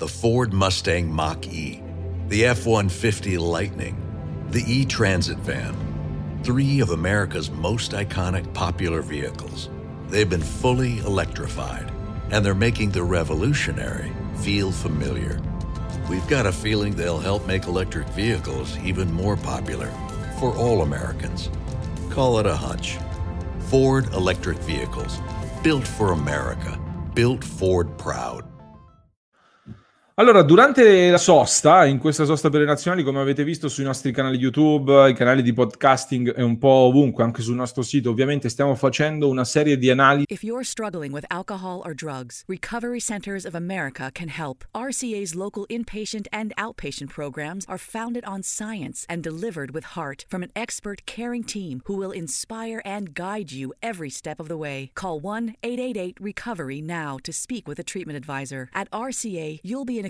the Ford Mustang Mach E, the F 150 Lightning, the E Transit van. Three of America's most iconic popular vehicles. They've been fully electrified, and they're making the revolutionary feel familiar. We've got a feeling they'll help make electric vehicles even more popular for all Americans. Call it a hunch. Ford Electric Vehicles. Built for America. Built Ford Proud. Allora, durante la sosta, in questa sosta per le nazionali, come avete visto sui nostri canali YouTube, i canali di podcasting e un po' ovunque, anche sul nostro sito, ovviamente stiamo facendo una serie di analisi. If you're struggling with alcohol or drugs, Recovery Centers of America can help. RCA's local inpatient and outpatient programs are founded on science and delivered with heart from an expert caring team who will inspire and guide you every step of the way. Call 1 888 Recovery now to speak with a treatment advisor. At RCA, you'll be in a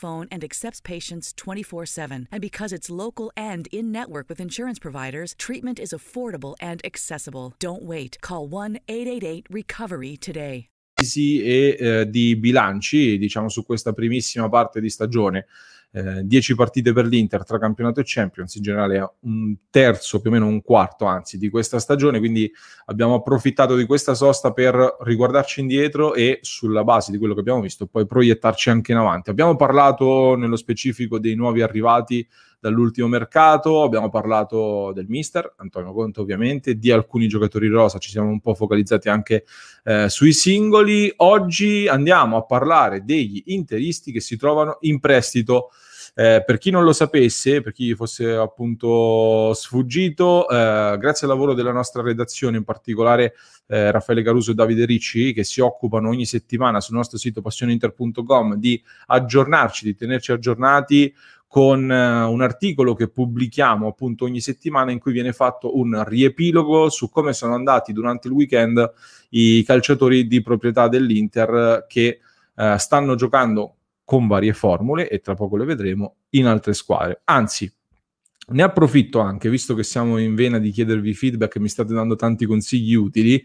phone and accepts patients 24 7. And because it's local and in network with insurance providers, treatment is affordable and accessible. Don't wait. Call 1 888 Recovery today. e eh, di bilanci, diciamo, su questa primissima parte di stagione. 10 eh, partite per l'Inter tra campionato e Champions, in generale un terzo, più o meno un quarto anzi, di questa stagione, quindi abbiamo approfittato di questa sosta per riguardarci indietro e sulla base di quello che abbiamo visto poi proiettarci anche in avanti. Abbiamo parlato nello specifico dei nuovi arrivati dall'ultimo mercato, abbiamo parlato del mister, Antonio Conte ovviamente, di alcuni giocatori rosa, ci siamo un po' focalizzati anche eh, sui singoli. Oggi andiamo a parlare degli interisti che si trovano in prestito. Eh, per chi non lo sapesse, per chi fosse appunto sfuggito, eh, grazie al lavoro della nostra redazione, in particolare eh, Raffaele Caruso e Davide Ricci, che si occupano ogni settimana sul nostro sito passioneinter.com di aggiornarci, di tenerci aggiornati con uh, un articolo che pubblichiamo appunto ogni settimana in cui viene fatto un riepilogo su come sono andati durante il weekend i calciatori di proprietà dell'Inter che uh, stanno giocando con varie formule e tra poco le vedremo in altre squadre. Anzi, ne approfitto anche, visto che siamo in vena di chiedervi feedback e mi state dando tanti consigli utili.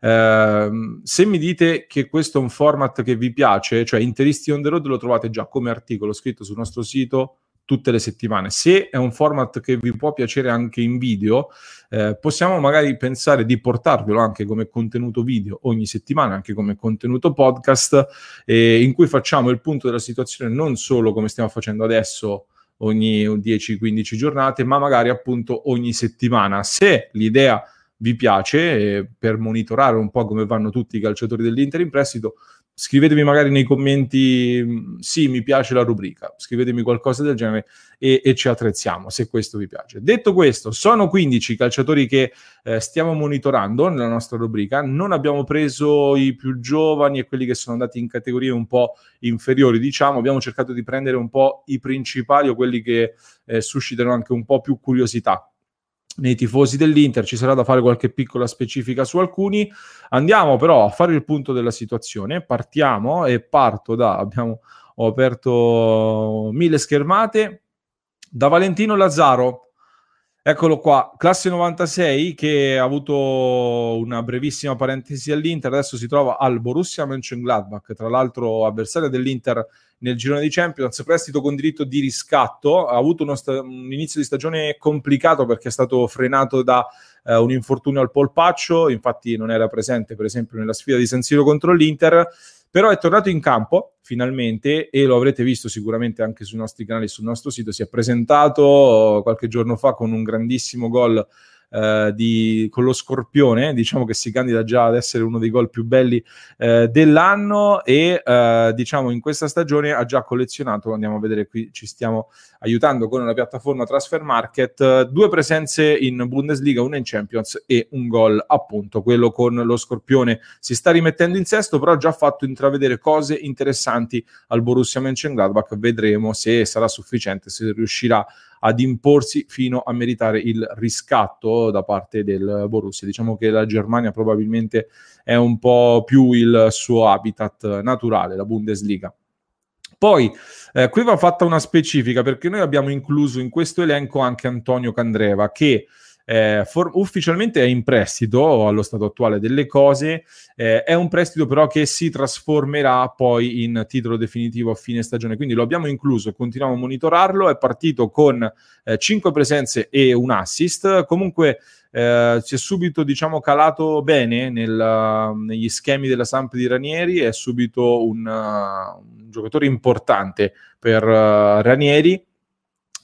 Uh, se mi dite che questo è un format che vi piace, cioè Interisti on the road lo trovate già come articolo scritto sul nostro sito tutte le settimane. Se è un format che vi può piacere anche in video, eh, possiamo magari pensare di portarvelo anche come contenuto video ogni settimana, anche come contenuto podcast, eh, in cui facciamo il punto della situazione non solo come stiamo facendo adesso ogni 10-15 giornate, ma magari appunto ogni settimana. Se l'idea vi piace, per monitorare un po' come vanno tutti i calciatori dell'Inter in prestito, scrivetemi magari nei commenti mm, sì, mi piace la rubrica, scrivetemi qualcosa del genere e, e ci attrezziamo se questo vi piace. Detto questo, sono 15 i calciatori che eh, stiamo monitorando nella nostra rubrica, non abbiamo preso i più giovani e quelli che sono andati in categorie un po' inferiori, diciamo, abbiamo cercato di prendere un po' i principali o quelli che eh, suscitano anche un po' più curiosità nei tifosi dell'Inter, ci sarà da fare qualche piccola specifica su alcuni. Andiamo però a fare il punto della situazione, partiamo e parto da, abbiamo, ho aperto mille schermate, da Valentino Lazzaro. Eccolo qua, classe 96 che ha avuto una brevissima parentesi all'Inter, adesso si trova al Borussia Mönchengladbach, tra l'altro avversario dell'Inter nel girone di Champions, prestito con diritto di riscatto, ha avuto sta- un inizio di stagione complicato perché è stato frenato da uh, un infortunio al polpaccio, infatti non era presente per esempio nella sfida di San Siro contro l'Inter, però è tornato in campo finalmente e lo avrete visto sicuramente anche sui nostri canali, sul nostro sito, si è presentato qualche giorno fa con un grandissimo gol eh, di, con lo Scorpione, diciamo che si candida già ad essere uno dei gol più belli eh, dell'anno e eh, diciamo in questa stagione ha già collezionato, andiamo a vedere qui, ci stiamo aiutando con una piattaforma Transfer Market, due presenze in Bundesliga, una in Champions e un gol appunto, quello con lo Scorpione. Si sta rimettendo in sesto, però ha già fatto intravedere cose interessanti al Borussia Mönchengladbach, vedremo se sarà sufficiente, se riuscirà ad imporsi fino a meritare il riscatto da parte del Borussia. Diciamo che la Germania probabilmente è un po' più il suo habitat naturale, la Bundesliga. Poi eh, qui va fatta una specifica perché noi abbiamo incluso in questo elenco anche Antonio Candreva che eh, for- ufficialmente è in prestito allo stato attuale delle cose, eh, è un prestito però che si trasformerà poi in titolo definitivo a fine stagione, quindi lo abbiamo incluso continuiamo a monitorarlo, è partito con eh, 5 presenze e un assist, comunque eh, si è subito diciamo calato bene nel, negli schemi della Samp di Ranieri, è subito un, uh, un giocatore importante per uh, Ranieri.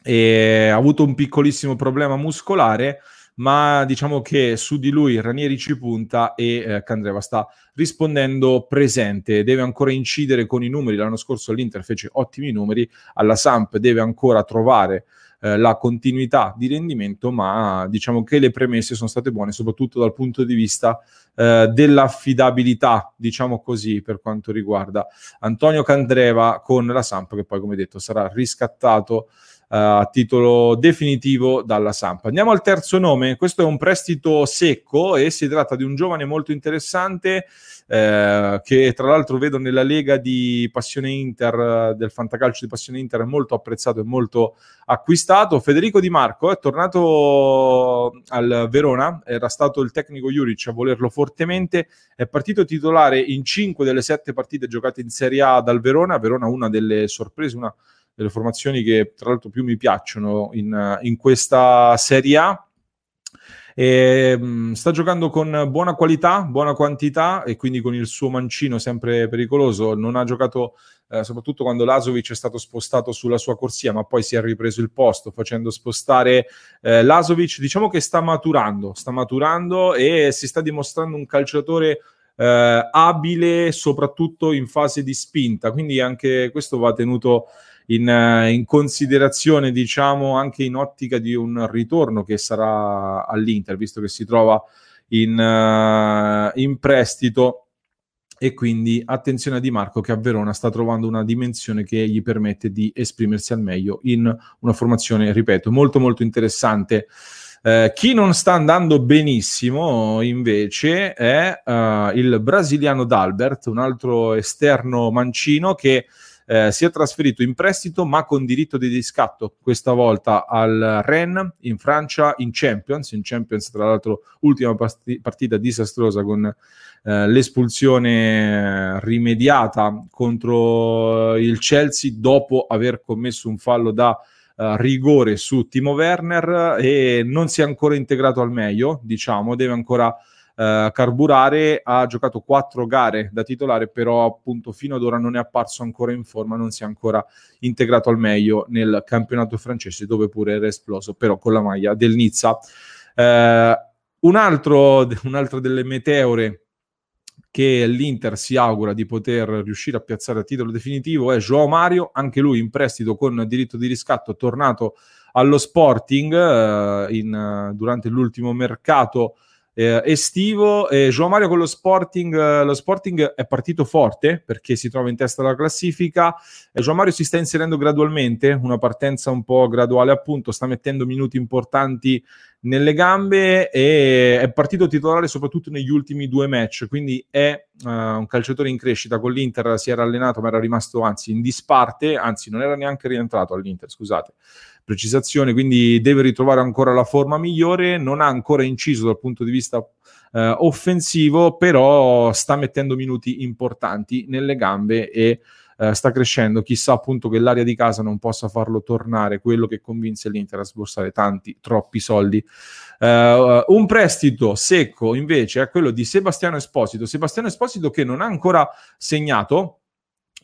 Ha avuto un piccolissimo problema muscolare, ma diciamo che su di lui Ranieri ci punta e eh, Candreva sta rispondendo presente, deve ancora incidere con i numeri, l'anno scorso l'Inter fece ottimi numeri, alla Samp deve ancora trovare eh, la continuità di rendimento, ma diciamo che le premesse sono state buone, soprattutto dal punto di vista eh, dell'affidabilità, diciamo così, per quanto riguarda Antonio Candreva con la Samp, che poi, come detto, sarà riscattato a titolo definitivo dalla Samp. Andiamo al terzo nome, questo è un prestito secco e si tratta di un giovane molto interessante eh, che tra l'altro vedo nella lega di Passione Inter, del fantacalcio di Passione Inter, molto apprezzato e molto acquistato. Federico Di Marco è tornato al Verona, era stato il tecnico Juric a volerlo fortemente, è partito titolare in 5 delle 7 partite giocate in Serie A dal Verona, Verona una delle sorprese, una delle formazioni che tra l'altro più mi piacciono in, in questa Serie A. E, mh, mm, sta giocando con buona qualità, buona quantità e quindi con il suo mancino sempre pericoloso. Non ha giocato eh, soprattutto quando Lasovic è stato spostato sulla sua corsia, ma poi si è ripreso il posto facendo spostare eh, Lasovic. Diciamo che sta maturando, sta maturando e si sta dimostrando un calciatore eh, abile soprattutto in fase di spinta. Quindi anche questo va tenuto in, eh, in, considerazione, diciamo, anche in ottica di un ritorno che sarà all'Inter, visto che si trova in, uh, in prestito. E quindi attenzione a Di Marco che a Verona sta trovando una dimensione che gli permette di esprimersi al meglio in una formazione, ripeto, molto molto interessante. Eh, chi non sta andando benissimo invece è uh, il brasiliano D'Albert, un altro esterno mancino che eh, si è trasferito in prestito ma con diritto di riscatto questa volta al Rennes in Francia in Champions, in Champions tra l'altro ultima partita disastrosa con eh, l'espulsione rimediata contro il Chelsea dopo aver commesso un fallo da Uh, rigore su Timo Werner e non si è ancora integrato al meglio, diciamo, deve ancora eh, carburare, ha giocato quattro gare da titolare, però appunto fino ad ora non è apparso ancora in forma, non si è ancora integrato al meglio nel campionato francese dove pure era esploso, però con la maglia del Nizza. Eh, un altro, un'altra delle meteore che l'Inter si augura di poter riuscire a piazzare a titolo definitivo è Joao Mario, anche lui in prestito con diritto di riscatto, tornato allo Sporting eh, in, durante l'ultimo mercato eh, estivo. Eh, Joao Mario con lo Sporting, eh, lo Sporting è partito forte perché si trova in testa alla classifica. Eh, Joao Mario si sta inserendo gradualmente, una partenza un po' graduale appunto, sta mettendo minuti importanti nelle gambe e è partito titolare soprattutto negli ultimi due match, quindi è uh, un calciatore in crescita con l'Inter, si era allenato ma era rimasto anzi in disparte, anzi non era neanche rientrato all'Inter, scusate precisazione, quindi deve ritrovare ancora la forma migliore, non ha ancora inciso dal punto di vista eh, offensivo, però sta mettendo minuti importanti nelle gambe e eh, sta crescendo. Chissà appunto che l'area di casa non possa farlo tornare quello che convinse l'Inter a sborsare tanti, troppi soldi. Uh, un prestito secco invece è quello di Sebastiano Esposito. Sebastiano Esposito che non ha ancora segnato,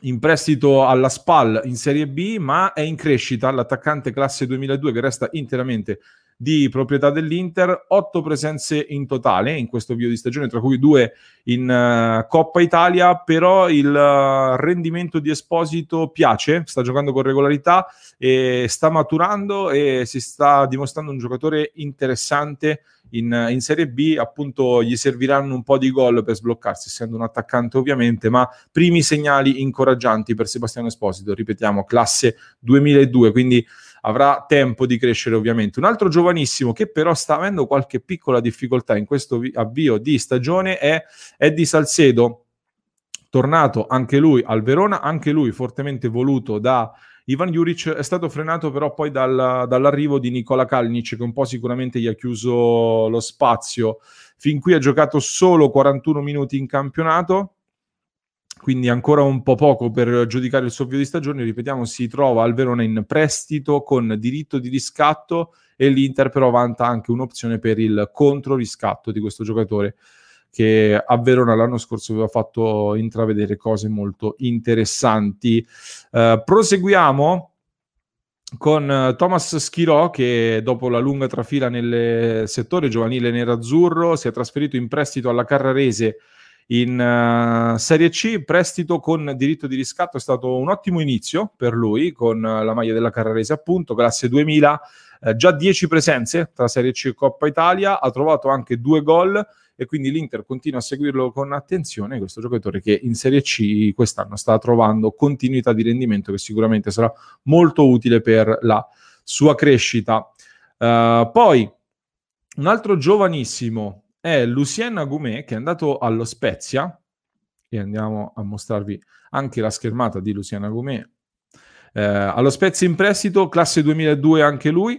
in prestito alla SPAL in Serie B, ma è in crescita l'attaccante classe 2002 che resta interamente di proprietà dell'Inter, otto presenze in totale in questo video di stagione, tra cui due in uh, Coppa Italia, però il uh, rendimento di Esposito piace, sta giocando con regolarità e sta maturando e si sta dimostrando un giocatore interessante in, in, Serie B. Appunto gli serviranno un po' di gol per sbloccarsi, essendo un attaccante ovviamente, ma primi segnali incoraggianti per Sebastiano Esposito, ripetiamo, classe 2002, quindi avrà tempo di crescere ovviamente. Un altro giovanissimo che però sta avendo qualche piccola difficoltà in questo avvio di stagione è Eddie Salcedo, tornato anche lui al Verona, anche lui fortemente voluto da Ivan Juric è stato frenato però poi dal, dall'arrivo di Nicola Kalinic che un po' sicuramente gli ha chiuso lo spazio. Fin qui ha giocato solo 41 minuti in campionato, quindi ancora un po' poco per giudicare il suo avvio di stagione. Ripetiamo, si trova al Verona in prestito con diritto di riscatto e l'Inter però vanta anche un'opzione per il controriscatto di questo giocatore che a Verona l'anno scorso aveva fatto intravedere cose molto interessanti. Uh, proseguiamo con uh, Thomas Schirò che dopo la lunga trafila nel settore giovanile nerazzurro si è trasferito in prestito alla Carrarese in uh, Serie C, prestito con diritto di riscatto è stato un ottimo inizio per lui con la maglia della Carrarese appunto, classe 2000, già 10 presenze tra Serie C e Coppa Italia, ha trovato anche due gol e quindi l'Inter continua a seguirlo con attenzione, questo giocatore che in Serie C quest'anno sta trovando continuità di rendimento che sicuramente sarà molto utile per la sua crescita. Uh, poi un altro giovanissimo è Lucien Agumé che è andato allo Spezia e andiamo a mostrarvi anche la schermata di Lucien Agumé. Uh, allo Spezia in prestito, classe 2002 anche lui,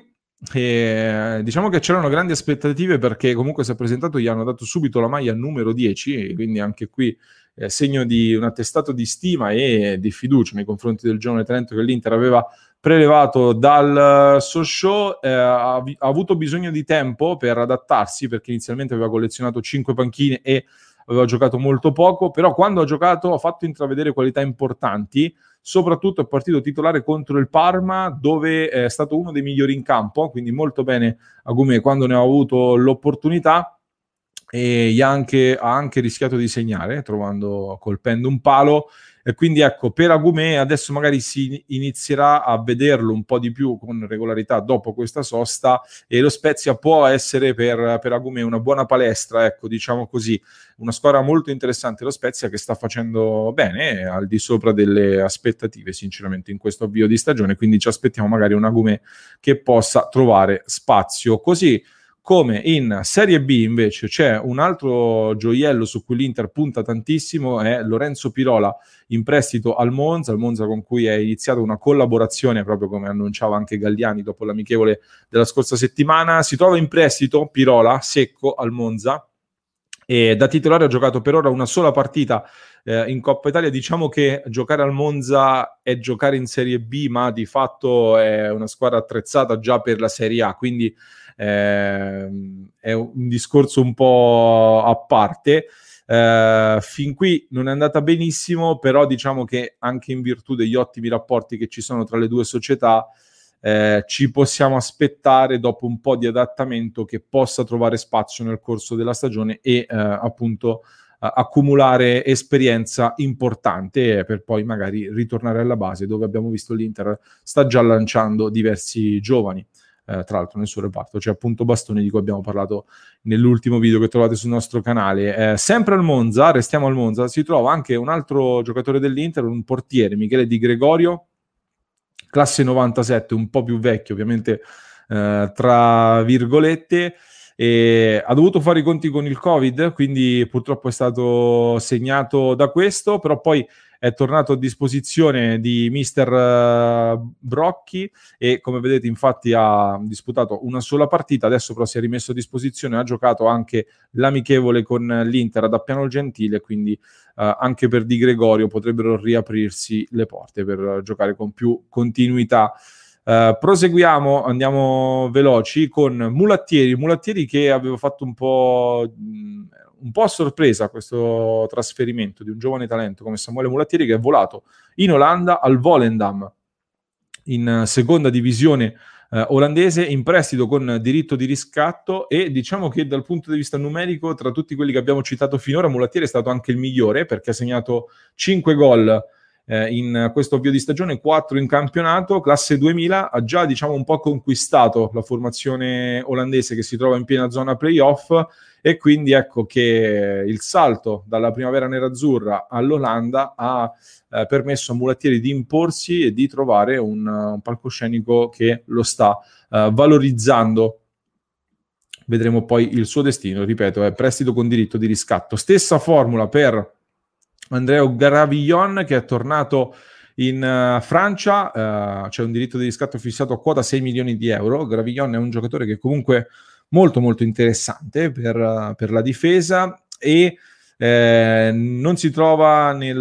e, diciamo che c'erano grandi aspettative perché comunque si è presentato, gli hanno dato subito la maglia numero 10, quindi anche qui eh, segno di un attestato di stima e di fiducia nei confronti del giovane talento che l'Inter aveva prelevato dal Sochaux, eh, ha, ha, avuto bisogno di tempo per adattarsi perché inizialmente aveva collezionato 5 panchine e aveva giocato molto poco, però quando ha giocato ha fatto intravedere qualità importanti soprattutto è partito titolare contro il Parma, dove è stato uno dei migliori in campo, quindi molto bene Agumè quando ne ha avuto l'opportunità e anche, ha anche rischiato di segnare, trovando, colpendo un palo e quindi ecco, per Agumè adesso magari si inizierà a vederlo un po' di più con regolarità dopo questa sosta e lo Spezia può essere per, per Agumè una buona palestra, ecco, diciamo così, una squadra molto interessante lo Spezia che sta facendo bene, al di sopra delle aspettative sinceramente in questo avvio di stagione, quindi ci aspettiamo magari un Agumè che possa trovare spazio. Così come in Serie B invece c'è un altro gioiello su cui l'Inter punta tantissimo, è Lorenzo Pirola in prestito al Monza, al Monza con cui è iniziata una collaborazione, proprio come annunciava anche Galliani dopo l'amichevole della scorsa settimana. Si trova in prestito Pirola, secco, al Monza, e da titolare ha giocato per ora una sola partita eh, in Coppa Italia. Diciamo che giocare al Monza è giocare in Serie B, ma di fatto è una squadra attrezzata già per la Serie A, quindi eh, è un discorso un po' a parte. Eh, fin qui non è andata benissimo, però diciamo che anche in virtù degli ottimi rapporti che ci sono tra le due società, eh, ci possiamo aspettare dopo un po' di adattamento che possa trovare spazio nel corso della stagione e eh, appunto accumulare esperienza importante per poi magari ritornare alla base dove abbiamo visto l'Inter sta già lanciando diversi giovani eh, tra l'altro nel suo reparto. C'è appunto Bastoni di cui abbiamo parlato nell'ultimo video che trovate sul nostro canale. Eh, sempre al Monza, restiamo al Monza, si trova anche un altro giocatore dell'Inter, un portiere, Michele Di Gregorio, classe 97, un po' più vecchio ovviamente, eh, tra virgolette. E ha dovuto fare i conti con il Covid, quindi purtroppo è stato segnato da questo, però poi è tornato a disposizione di mister uh, Brocchi e come vedete infatti ha disputato una sola partita, adesso però si è rimesso a disposizione, ha giocato anche l'amichevole con l'Inter ad Appiano Gentile, quindi uh, anche per Di Gregorio potrebbero riaprirsi le porte per giocare con più continuità. Uh, proseguiamo, andiamo veloci con Mulattieri, Mulattieri che aveva fatto un po' mh, un po' a sorpresa questo trasferimento di un giovane talento come Samuele Mulattieri che è volato in Olanda al Volendam in seconda divisione eh, olandese in prestito con diritto di riscatto e diciamo che dal punto di vista numerico tra tutti quelli che abbiamo citato finora Mulattieri è stato anche il migliore perché ha segnato 5 gol eh, in questo avvio di stagione, 4 in campionato, classe 2000, ha già diciamo un po' conquistato la formazione olandese che si trova in piena zona playoff e quindi ecco che il salto dalla primavera nerazzurra all'Olanda ha eh, permesso a Mulattieri di imporsi e di trovare un, un palcoscenico che lo sta eh, valorizzando vedremo poi il suo destino, ripeto, è prestito con diritto di riscatto. Stessa formula per Andrea Garavillon che è tornato in uh, Francia, uh, c'è un diritto di riscatto fissato a quota 6 milioni di euro. Gravillon è un giocatore che comunque molto molto interessante per, uh, per la difesa e eh, non si trova nel,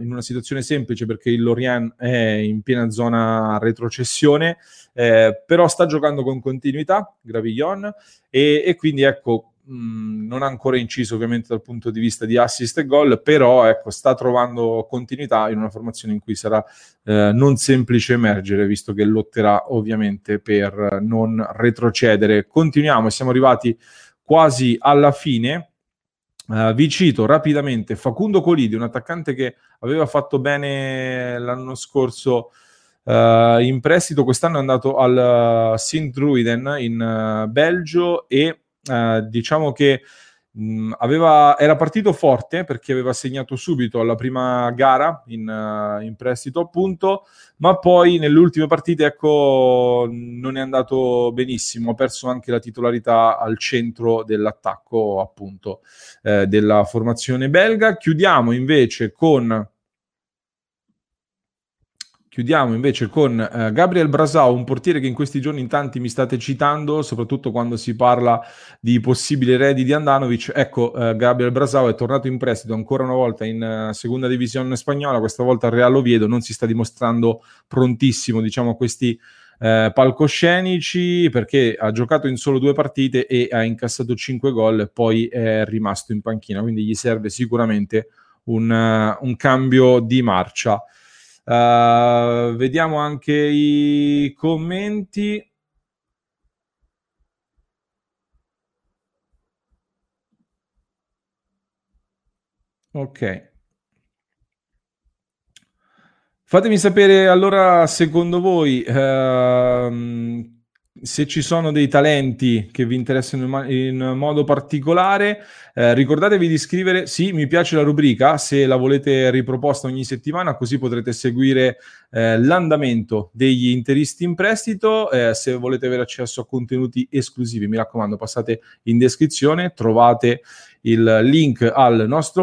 in una situazione semplice perché il Lorient è in piena zona retrocessione, eh, però sta giocando con continuità Gravillon e, e quindi ecco Non ha ancora inciso ovviamente dal punto di vista di assist e gol, però ecco, sta trovando continuità in una formazione in cui sarà eh, non semplice emergere, visto che lotterà ovviamente per non retrocedere. Continuiamo siamo arrivati quasi alla fine. Uh, vi cito rapidamente Facundo Colidi, un attaccante che aveva fatto bene l'anno scorso uh, in prestito, quest'anno è andato al uh, Sint Druiden in Belgio e eh, diciamo che mh, aveva, era partito forte perché aveva segnato subito alla prima gara in, uh, in, prestito appunto, ma poi nelle ultime partite ecco non è andato benissimo, ha perso anche la titolarità al centro dell'attacco appunto eh, della formazione belga. Chiudiamo invece con Chiudiamo invece con eh, Gabriel Brasau, un portiere che in questi giorni in tanti mi state citando, soprattutto quando si parla di possibili eredi di Andanovic. Ecco, eh, Gabriel Brasau è tornato in prestito ancora una volta in uh, seconda divisione spagnola, questa volta al Real Oviedo, non si sta dimostrando prontissimo, diciamo, a questi eh, palcoscenici perché ha giocato in solo due partite e ha incassato 5 gol poi è rimasto in panchina, quindi gli serve sicuramente un, uh, un cambio di marcia. Uh, vediamo anche i commenti. Ok. Fatemi sapere allora, secondo voi, uh, se ci sono dei talenti che vi interessano in, modo particolare, eh, ricordatevi di scrivere sì, mi piace la rubrica, se la volete riproposta ogni settimana, così potrete seguire eh, l'andamento degli interisti in prestito. Eh, se volete avere accesso a contenuti esclusivi, mi raccomando, passate in descrizione, trovate il link al nostro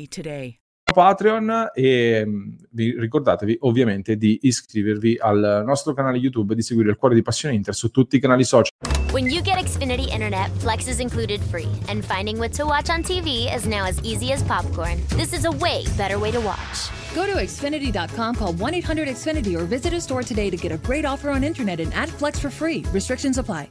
1-888-RECOVERY today. Patreon e mh, vi ricordatevi ovviamente di iscrivervi al nostro canale YouTube e di seguire il Cuore di Passione Inter su tutti i canali social. When you get Xfinity Internet, Flex is included free, and finding what to watch on TV is now as easy as popcorn. This is a way better way to watch. Go to Xfinity.com, call 1 800 Xfinity, or visit a store today to get a great offer on internet and add Flex for free. Restrictions apply.